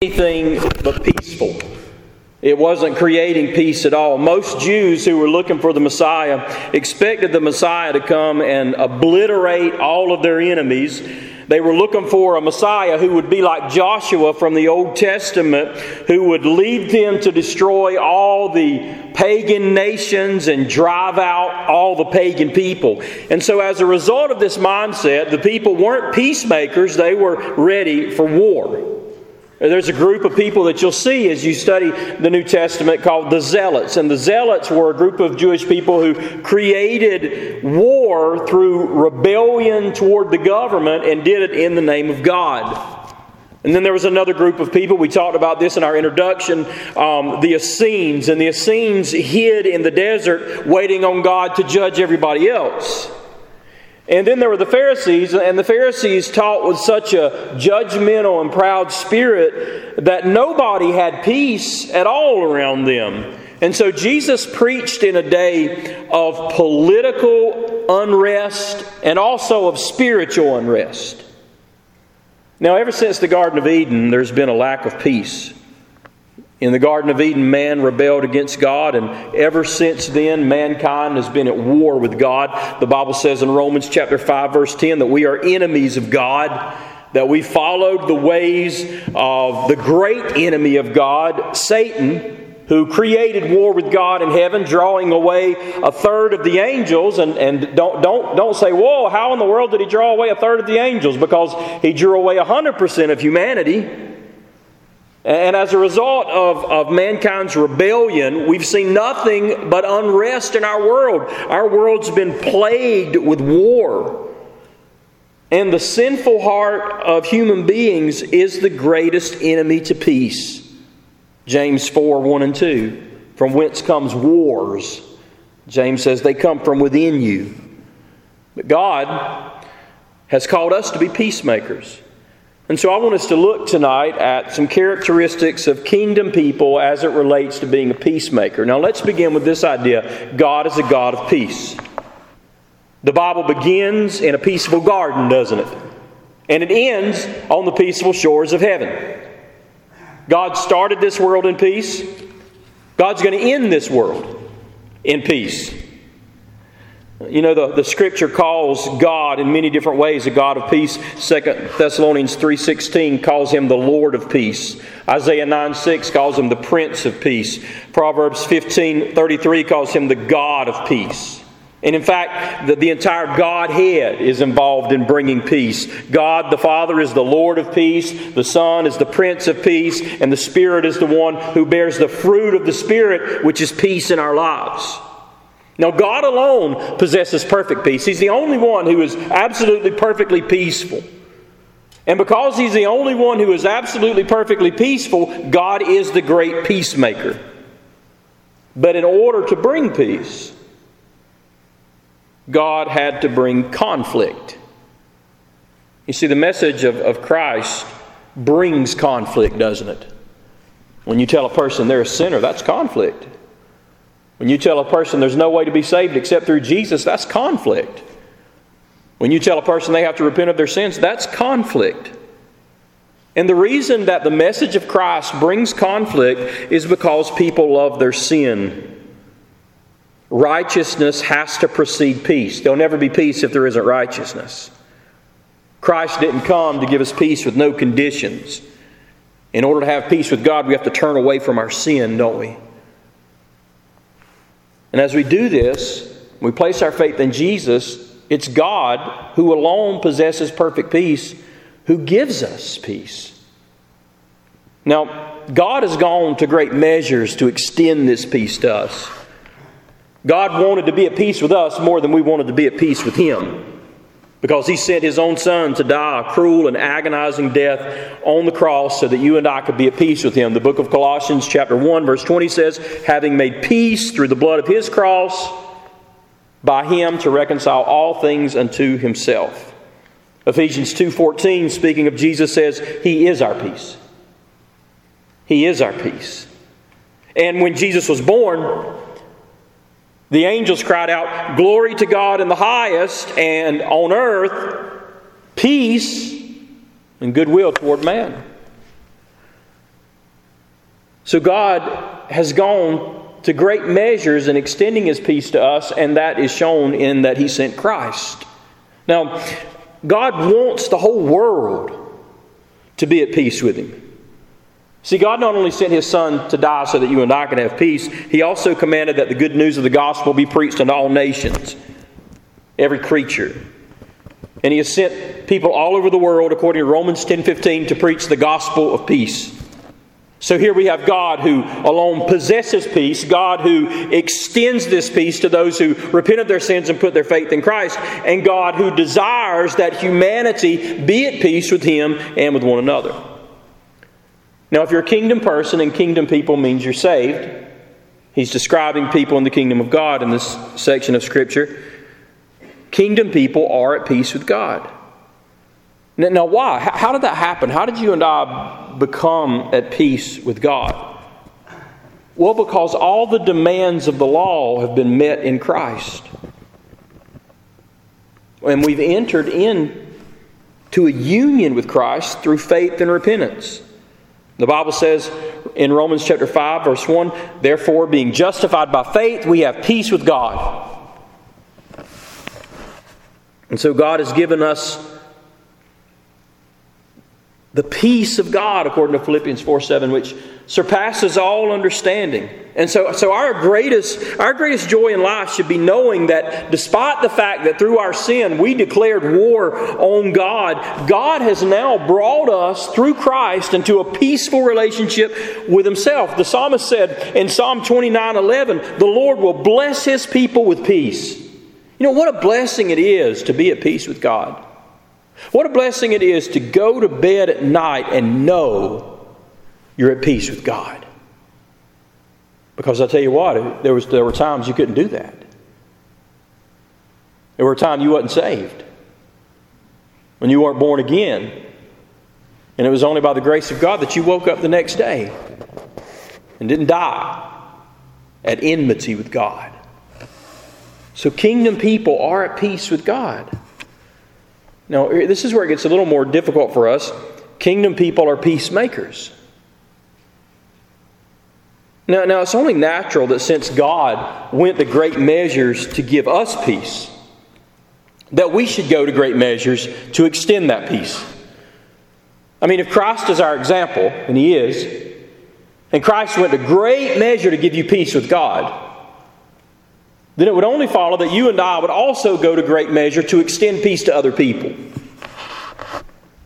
anything but peaceful. It wasn't creating peace at all. Most Jews who were looking for the Messiah expected the Messiah to come and obliterate all of their enemies. They were looking for a Messiah who would be like Joshua from the Old Testament, who would lead them to destroy all the pagan nations and drive out all the pagan people. And so, as a result of this mindset, the people weren't peacemakers, they were ready for war. There's a group of people that you'll see as you study the New Testament called the Zealots. And the Zealots were a group of Jewish people who created war through rebellion toward the government and did it in the name of God. And then there was another group of people, we talked about this in our introduction, um, the Essenes. And the Essenes hid in the desert waiting on God to judge everybody else. And then there were the Pharisees, and the Pharisees taught with such a judgmental and proud spirit that nobody had peace at all around them. And so Jesus preached in a day of political unrest and also of spiritual unrest. Now, ever since the Garden of Eden, there's been a lack of peace. In the Garden of Eden, man rebelled against God, and ever since then, mankind has been at war with God. The Bible says in Romans chapter 5, verse 10, that we are enemies of God, that we followed the ways of the great enemy of God, Satan, who created war with God in heaven, drawing away a third of the angels. And, and don't, don't, don't say, whoa, how in the world did he draw away a third of the angels? Because he drew away 100% of humanity. And as a result of, of mankind's rebellion, we've seen nothing but unrest in our world. Our world's been plagued with war. And the sinful heart of human beings is the greatest enemy to peace. James 4 1 and 2. From whence comes wars? James says they come from within you. But God has called us to be peacemakers. And so I want us to look tonight at some characteristics of kingdom people as it relates to being a peacemaker. Now let's begin with this idea God is a God of peace. The Bible begins in a peaceful garden, doesn't it? And it ends on the peaceful shores of heaven. God started this world in peace. God's going to end this world in peace. You know, the, the scripture calls God in many different ways a God of peace. Second Thessalonians 3.16 calls him the Lord of peace. Isaiah 9 6 calls him the Prince of Peace. Proverbs 15.33 calls him the God of peace. And in fact, the, the entire Godhead is involved in bringing peace. God the Father is the Lord of peace, the Son is the Prince of peace, and the Spirit is the one who bears the fruit of the Spirit, which is peace in our lives. Now, God alone possesses perfect peace. He's the only one who is absolutely perfectly peaceful. And because He's the only one who is absolutely perfectly peaceful, God is the great peacemaker. But in order to bring peace, God had to bring conflict. You see, the message of, of Christ brings conflict, doesn't it? When you tell a person they're a sinner, that's conflict. When you tell a person there's no way to be saved except through Jesus, that's conflict. When you tell a person they have to repent of their sins, that's conflict. And the reason that the message of Christ brings conflict is because people love their sin. Righteousness has to precede peace. There'll never be peace if there isn't righteousness. Christ didn't come to give us peace with no conditions. In order to have peace with God, we have to turn away from our sin, don't we? And as we do this, we place our faith in Jesus, it's God who alone possesses perfect peace who gives us peace. Now, God has gone to great measures to extend this peace to us. God wanted to be at peace with us more than we wanted to be at peace with Him because he sent his own son to die a cruel and agonizing death on the cross so that you and I could be at peace with him. The book of Colossians, chapter 1, verse 20 says, Having made peace through the blood of his cross, by him to reconcile all things unto himself. Ephesians 2:14 speaking of Jesus says he is our peace. He is our peace. And when Jesus was born, the angels cried out, Glory to God in the highest, and on earth, peace and goodwill toward man. So God has gone to great measures in extending his peace to us, and that is shown in that he sent Christ. Now, God wants the whole world to be at peace with him. See, God not only sent his son to die so that you and I can have peace, he also commanded that the good news of the gospel be preached unto all nations, every creature. And he has sent people all over the world, according to Romans 10:15, to preach the gospel of peace. So here we have God who alone possesses peace, God who extends this peace to those who repent of their sins and put their faith in Christ, and God who desires that humanity be at peace with Him and with one another. Now, if you're a kingdom person and kingdom people means you're saved, He's describing people in the kingdom of God in this section of Scripture. Kingdom people are at peace with God. Now, why? How did that happen? How did you and I become at peace with God? Well, because all the demands of the law have been met in Christ. And we've entered into a union with Christ through faith and repentance. The Bible says in Romans chapter 5 verse 1, therefore being justified by faith, we have peace with God. And so God has given us the peace of God, according to Philippians 4 7, which surpasses all understanding. And so, so our greatest our greatest joy in life should be knowing that despite the fact that through our sin we declared war on God, God has now brought us through Christ into a peaceful relationship with Himself. The psalmist said in Psalm 29 11, the Lord will bless His people with peace. You know what a blessing it is to be at peace with God. What a blessing it is to go to bed at night and know you're at peace with God. Because I tell you what, there, was, there were times you couldn't do that. There were times you wasn't saved. When you weren't born again. And it was only by the grace of God that you woke up the next day and didn't die at enmity with God. So kingdom people are at peace with God. Now, this is where it gets a little more difficult for us. Kingdom people are peacemakers. Now, now, it's only natural that since God went to great measures to give us peace, that we should go to great measures to extend that peace. I mean, if Christ is our example, and He is, and Christ went to great measure to give you peace with God, then it would only follow that you and I would also go to great measure to extend peace to other people.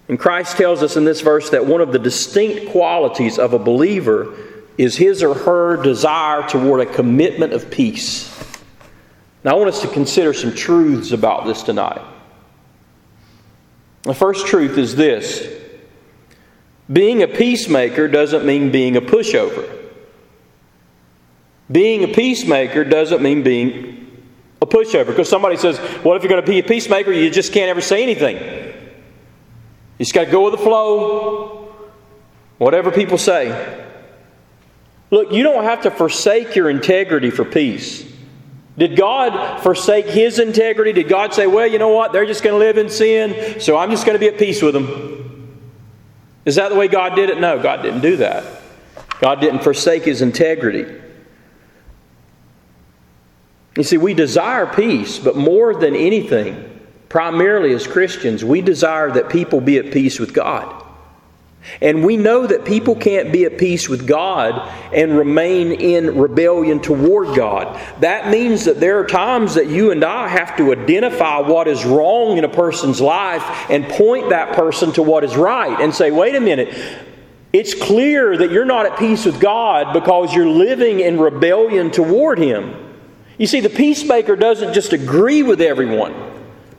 And Christ tells us in this verse that one of the distinct qualities of a believer is his or her desire toward a commitment of peace. Now, I want us to consider some truths about this tonight. The first truth is this being a peacemaker doesn't mean being a pushover. Being a peacemaker doesn't mean being a pushover. Because somebody says, well, if you're going to be a peacemaker, you just can't ever say anything. You just got to go with the flow, whatever people say. Look, you don't have to forsake your integrity for peace. Did God forsake his integrity? Did God say, well, you know what? They're just going to live in sin, so I'm just going to be at peace with them? Is that the way God did it? No, God didn't do that. God didn't forsake his integrity. You see, we desire peace, but more than anything, primarily as Christians, we desire that people be at peace with God. And we know that people can't be at peace with God and remain in rebellion toward God. That means that there are times that you and I have to identify what is wrong in a person's life and point that person to what is right and say, wait a minute, it's clear that you're not at peace with God because you're living in rebellion toward Him. You see, the peacemaker doesn't just agree with everyone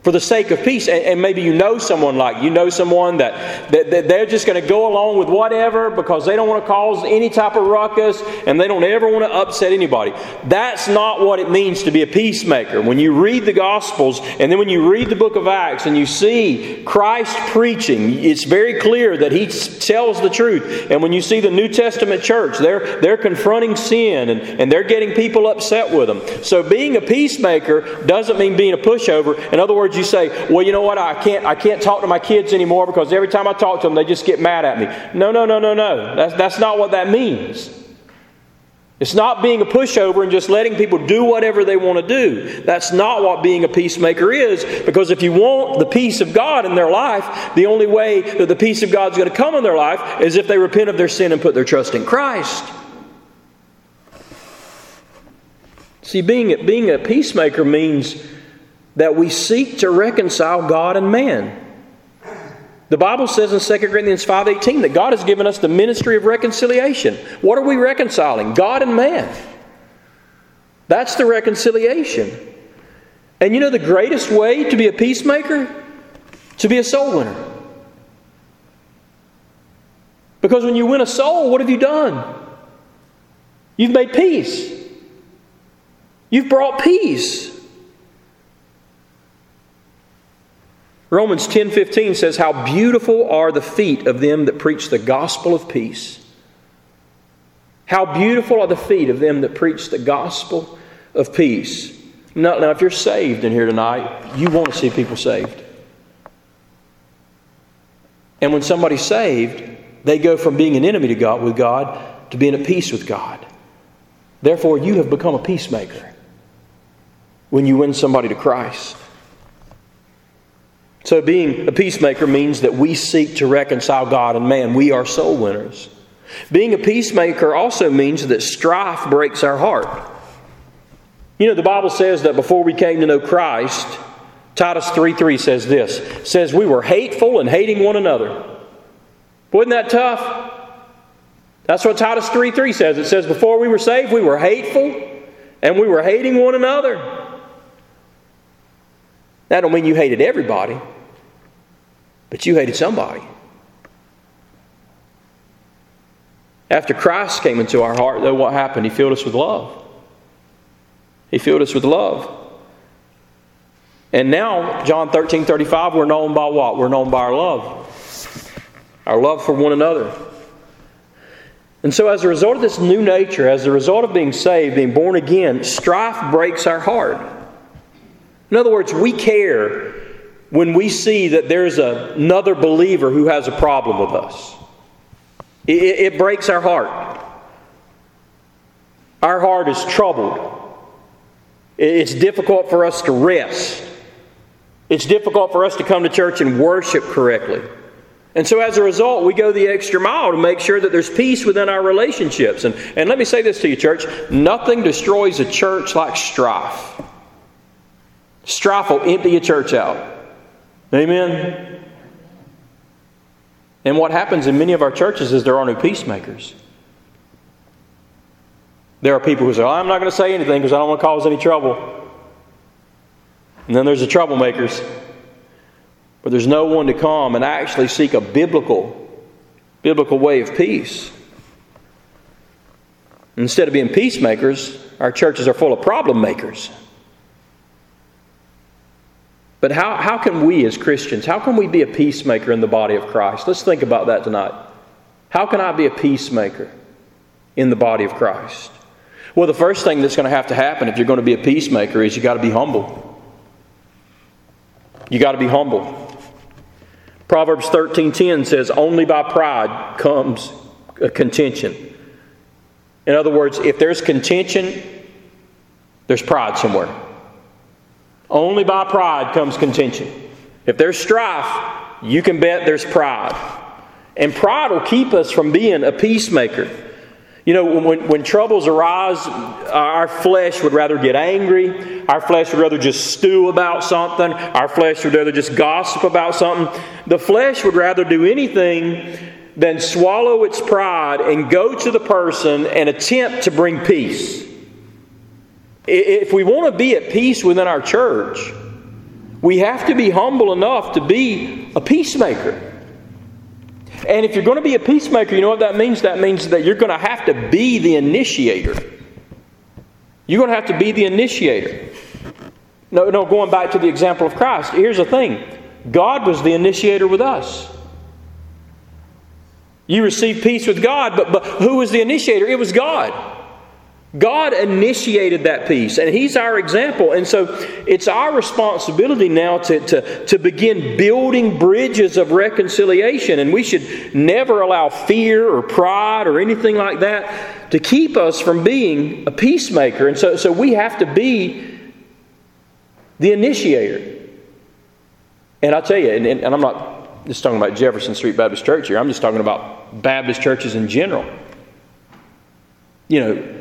for the sake of peace. And, and, maybe you know someone like you know someone that, that, that they're just going to go along with whatever because they don't want to cause any type of ruckus and they don't ever want to upset anybody. That's not what it means to be a peacemaker. When you read the Gospels and then when you read the book of Acts and you see Christ preaching, it's very clear that he tells the truth. And when you see the New Testament church, they're, they're confronting sin and, and they're getting people upset with them. So being a peacemaker doesn't mean being a pushover. In other you say, well, you know what, I can't, I can't talk to my kids anymore because every time I talk to them, they just get mad at me. No, no, no, no, no. That's, that's not what that means. It's not being a pushover and just letting people do whatever they want to do. That's not what being a peacemaker is, because if you want the peace of God in their life, the only way that the peace of God is going to come in their life is if they repent of their sin and put their trust in Christ. See, being, being a peacemaker means that we seek to reconcile God and man. The Bible says in 2 Corinthians 5:18 that God has given us the ministry of reconciliation. What are we reconciling? God and man. That's the reconciliation. And you know the greatest way to be a peacemaker? To be a soul winner. Because when you win a soul, what have you done? You've made peace. You've brought peace. Romans 10:15 says how beautiful are the feet of them that preach the gospel of peace. How beautiful are the feet of them that preach the gospel of peace. Now, now if you're saved in here tonight, you want to see people saved. And when somebody's saved, they go from being an enemy to God with God to being at peace with God. Therefore, you have become a peacemaker when you win somebody to Christ. So, being a peacemaker means that we seek to reconcile God and man. We are soul winners. Being a peacemaker also means that strife breaks our heart. You know, the Bible says that before we came to know Christ, Titus 3 3 says this says, We were hateful and hating one another. Wasn't that tough? That's what Titus 3 3 says. It says, Before we were saved, we were hateful and we were hating one another. That don't mean you hated everybody. But you hated somebody. After Christ came into our heart, though, what happened? He filled us with love. He filled us with love. And now, John 13 35, we're known by what? We're known by our love. Our love for one another. And so, as a result of this new nature, as a result of being saved, being born again, strife breaks our heart. In other words, we care when we see that there's another believer who has a problem with us. It, it breaks our heart. Our heart is troubled. It's difficult for us to rest. It's difficult for us to come to church and worship correctly. And so, as a result, we go the extra mile to make sure that there's peace within our relationships. And, and let me say this to you, church nothing destroys a church like strife. Strife will empty a church out. Amen? And what happens in many of our churches is there are no peacemakers. There are people who say, I'm not going to say anything because I don't want to cause any trouble. And then there's the troublemakers. But there's no one to come and actually seek a biblical, biblical way of peace. Instead of being peacemakers, our churches are full of problem makers. But how, how can we as Christians, how can we be a peacemaker in the body of Christ? Let's think about that tonight. How can I be a peacemaker in the body of Christ? Well, the first thing that's going to have to happen if you're going to be a peacemaker is you got to be humble. You got to be humble. Proverbs 13:10 says, "Only by pride comes contention." In other words, if there's contention, there's pride somewhere. Only by pride comes contention. If there's strife, you can bet there's pride. And pride will keep us from being a peacemaker. You know, when, when troubles arise, our flesh would rather get angry. Our flesh would rather just stew about something. Our flesh would rather just gossip about something. The flesh would rather do anything than swallow its pride and go to the person and attempt to bring peace. If we want to be at peace within our church, we have to be humble enough to be a peacemaker. And if you're going to be a peacemaker, you know what that means? That means that you're going to have to be the initiator. You're going to have to be the initiator. No, no, going back to the example of Christ, here's the thing God was the initiator with us. You received peace with God, but, but who was the initiator? It was God. God initiated that peace, and He's our example. And so it's our responsibility now to, to, to begin building bridges of reconciliation. And we should never allow fear or pride or anything like that to keep us from being a peacemaker. And so, so we have to be the initiator. And I'll tell you, and, and I'm not just talking about Jefferson Street Baptist Church here, I'm just talking about Baptist churches in general. You know,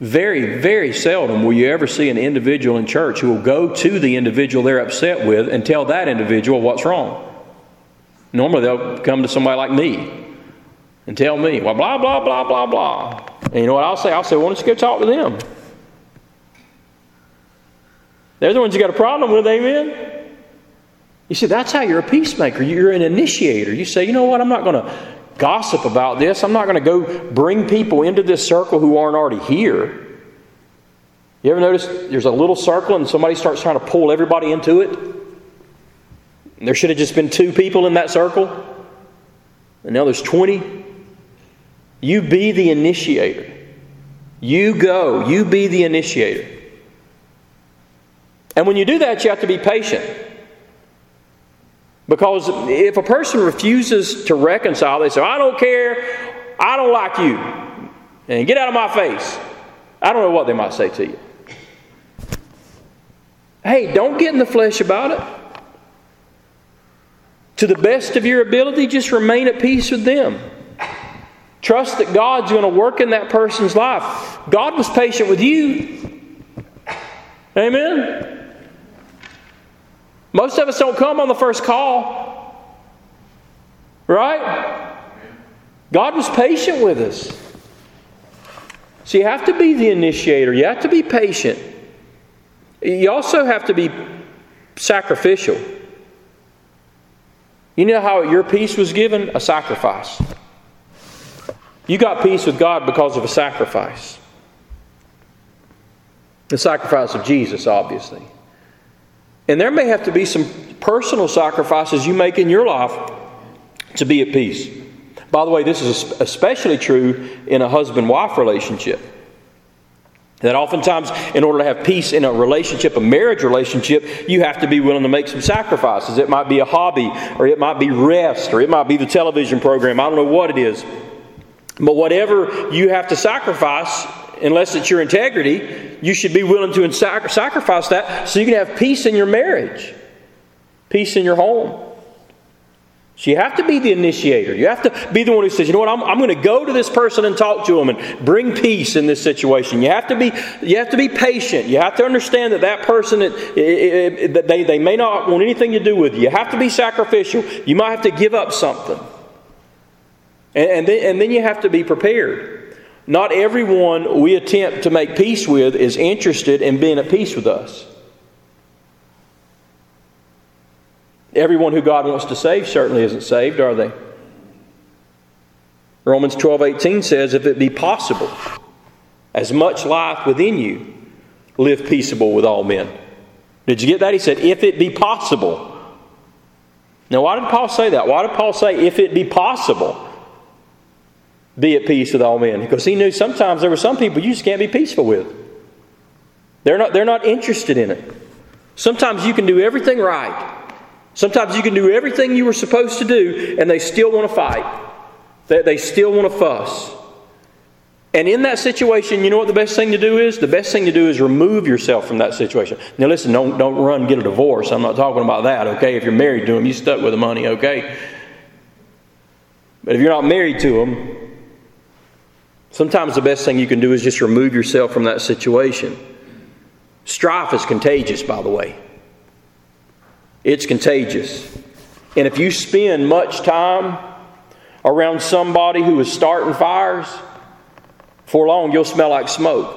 very, very seldom will you ever see an individual in church who will go to the individual they're upset with and tell that individual what's wrong. Normally they'll come to somebody like me and tell me, well, blah, blah, blah, blah, blah. And you know what I'll say? I'll say, why don't you go talk to them? They're the ones you got a problem with, amen? You see, that's how you're a peacemaker. You're an initiator. You say, you know what, I'm not going to gossip about this. I'm not going to go bring people into this circle who aren't already here. You ever notice there's a little circle and somebody starts trying to pull everybody into it? There should have just been two people in that circle, and now there's 20. You be the initiator. You go. You be the initiator. And when you do that, you have to be patient. Because if a person refuses to reconcile, they say, I don't care, I don't like you, and get out of my face. I don't know what they might say to you. Hey, don't get in the flesh about it. To the best of your ability, just remain at peace with them. Trust that God's going to work in that person's life. God was patient with you. Amen? Most of us don't come on the first call. Right? God was patient with us. So you have to be the initiator, you have to be patient. You also have to be sacrificial. You know how your peace was given? A sacrifice. You got peace with God because of a sacrifice. The sacrifice of Jesus, obviously. And there may have to be some personal sacrifices you make in your life to be at peace. By the way, this is especially true in a husband wife relationship. That oftentimes, in order to have peace in a relationship, a marriage relationship, you have to be willing to make some sacrifices. It might be a hobby, or it might be rest, or it might be the television program. I don't know what it is. But whatever you have to sacrifice, unless it's your integrity, you should be willing to sacrifice that so you can have peace in your marriage, peace in your home. So you have to be the initiator. You have to be the one who says, you know what, I'm, I'm going to go to this person and talk to them and bring peace in this situation. You have to be, you have to be patient. You have to understand that that person, it, it, it, they, they may not want anything to do with you. You have to be sacrificial. You might have to give up something. And, and, then, and then you have to be prepared. Not everyone we attempt to make peace with is interested in being at peace with us. Everyone who God wants to save certainly isn't saved, are they? Romans 12 18 says, If it be possible, as much life within you, live peaceable with all men. Did you get that? He said, If it be possible. Now, why did Paul say that? Why did Paul say, If it be possible? Be at peace with all men. Because he knew sometimes there were some people you just can't be peaceful with. They're not, they're not interested in it. Sometimes you can do everything right. Sometimes you can do everything you were supposed to do, and they still want to fight. They, they still want to fuss. And in that situation, you know what the best thing to do is? The best thing to do is remove yourself from that situation. Now, listen, don't, don't run get a divorce. I'm not talking about that, okay? If you're married to them, you stuck with the money, okay? But if you're not married to them, Sometimes the best thing you can do is just remove yourself from that situation. Strife is contagious, by the way. It's contagious. And if you spend much time around somebody who is starting fires, for long you'll smell like smoke.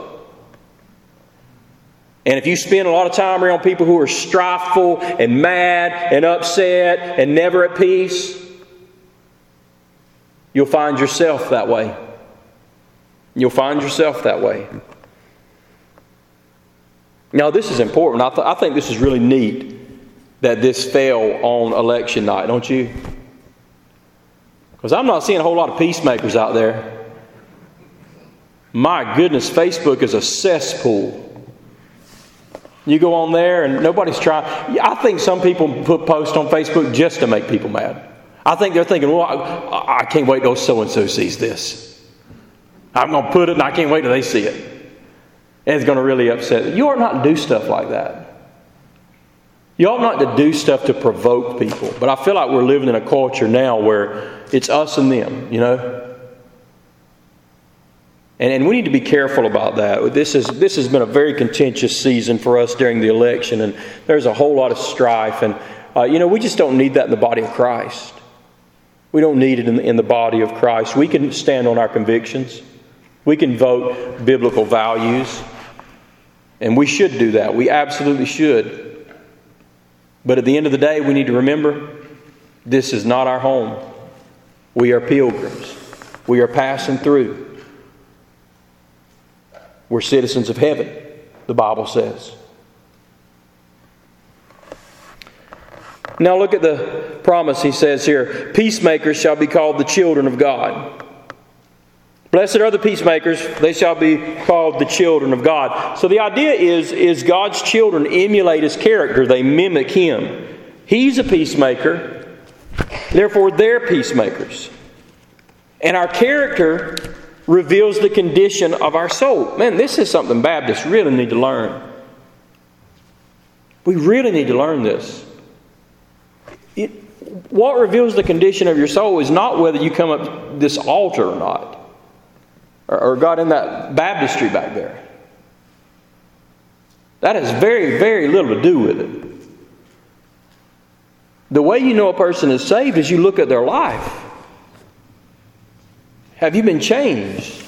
And if you spend a lot of time around people who are strifeful and mad and upset and never at peace, you'll find yourself that way. You'll find yourself that way. Now, this is important. I, th- I think this is really neat that this fell on election night, don't you? Because I'm not seeing a whole lot of peacemakers out there. My goodness, Facebook is a cesspool. You go on there and nobody's trying. I think some people put posts on Facebook just to make people mad. I think they're thinking, well, I, I can't wait till so and so sees this. I'm going to put it and I can't wait till they see it. And it's going to really upset them. You ought not to do stuff like that. You ought not to do stuff to provoke people. But I feel like we're living in a culture now where it's us and them, you know? And, and we need to be careful about that. This, is, this has been a very contentious season for us during the election, and there's a whole lot of strife. And, uh, you know, we just don't need that in the body of Christ. We don't need it in the, in the body of Christ. We can stand on our convictions, we can vote biblical values, and we should do that. We absolutely should. But at the end of the day, we need to remember this is not our home. We are pilgrims, we are passing through. We're citizens of heaven, the Bible says. Now look at the promise he says here Peacemakers shall be called the children of God. Blessed are the peacemakers, they shall be called the children of God. So the idea is, is God's children emulate his character, they mimic him. He's a peacemaker, therefore they're peacemakers. And our character reveals the condition of our soul. Man, this is something Baptists really need to learn. We really need to learn this. It, what reveals the condition of your soul is not whether you come up this altar or not, or, or got in that baptistry back there. That has very, very little to do with it. The way you know a person is saved is you look at their life. Have you been changed?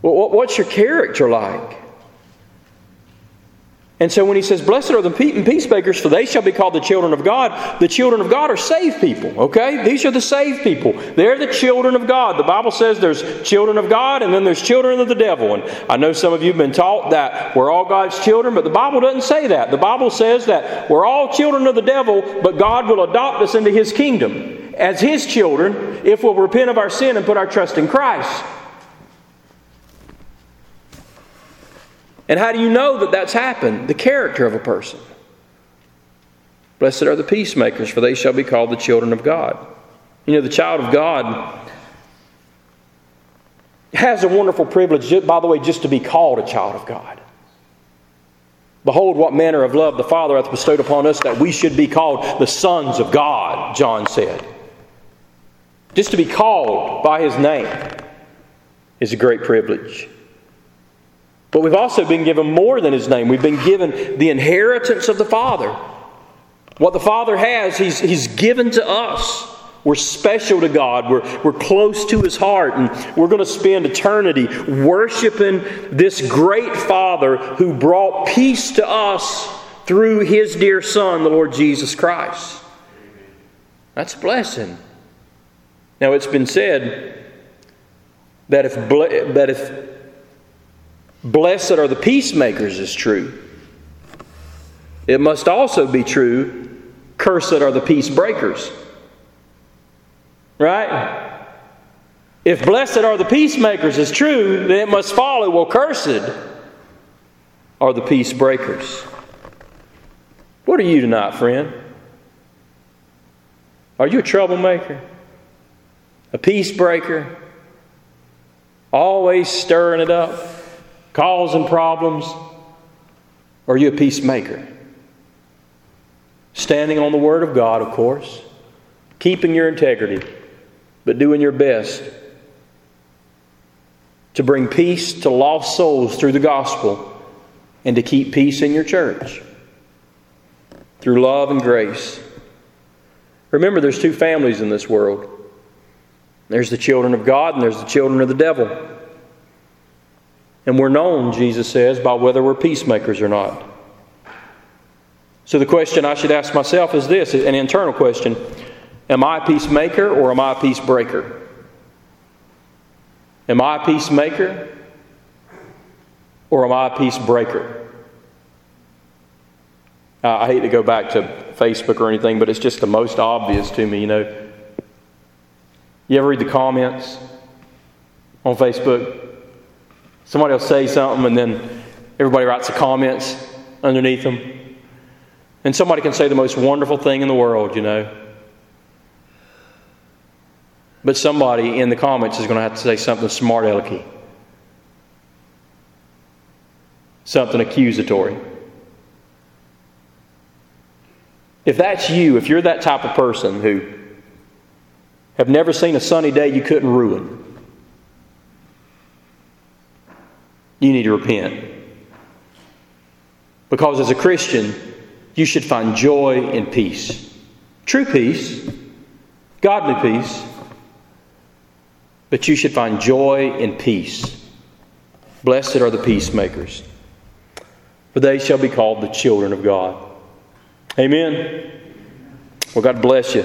Well, what's your character like? And so when he says, Blessed are the peacemakers, for they shall be called the children of God, the children of God are saved people, okay? These are the saved people. They're the children of God. The Bible says there's children of God and then there's children of the devil. And I know some of you have been taught that we're all God's children, but the Bible doesn't say that. The Bible says that we're all children of the devil, but God will adopt us into his kingdom as His children if we'll repent of our sin and put our trust in Christ. And how do you know that that's happened? The character of a person. Blessed are the peacemakers, for they shall be called the children of God. You know, the child of God has a wonderful privilege, by the way, just to be called a child of God. Behold, what manner of love the Father hath bestowed upon us that we should be called the sons of God, John said. Just to be called by his name is a great privilege. But we've also been given more than his name. We've been given the inheritance of the Father. What the Father has, he's, he's given to us. We're special to God. We're, we're close to His heart. And we're going to spend eternity worshiping this great Father who brought peace to us through His dear Son, the Lord Jesus Christ. That's a blessing. Now, it's been said that if, that if blessed are the peacemakers is true, it must also be true, cursed are the peace breakers. Right? If blessed are the peacemakers is true, then it must follow, well, cursed are the peace breakers. What are you tonight, friend? Are you a troublemaker? a peace breaker, always stirring it up, causing problems, or are you a peacemaker? Standing on the Word of God, of course, keeping your integrity, but doing your best to bring peace to lost souls through the gospel and to keep peace in your church through love and grace. Remember, there's two families in this world there's the children of God and there's the children of the devil. And we're known, Jesus says, by whether we're peacemakers or not. So the question I should ask myself is this an internal question Am I a peacemaker or am I a peace breaker? Am I a peacemaker or am I a peace breaker? I hate to go back to Facebook or anything, but it's just the most obvious to me, you know. You ever read the comments on Facebook? Somebody will say something and then everybody writes the comments underneath them. And somebody can say the most wonderful thing in the world, you know. but somebody in the comments is going to have to say something smart alecky, something accusatory. If that's you, if you're that type of person who have never seen a sunny day you couldn't ruin, you need to repent. Because as a Christian, you should find joy and peace. True peace, godly peace, but you should find joy and peace. Blessed are the peacemakers, for they shall be called the children of God. Amen. Well, God bless you.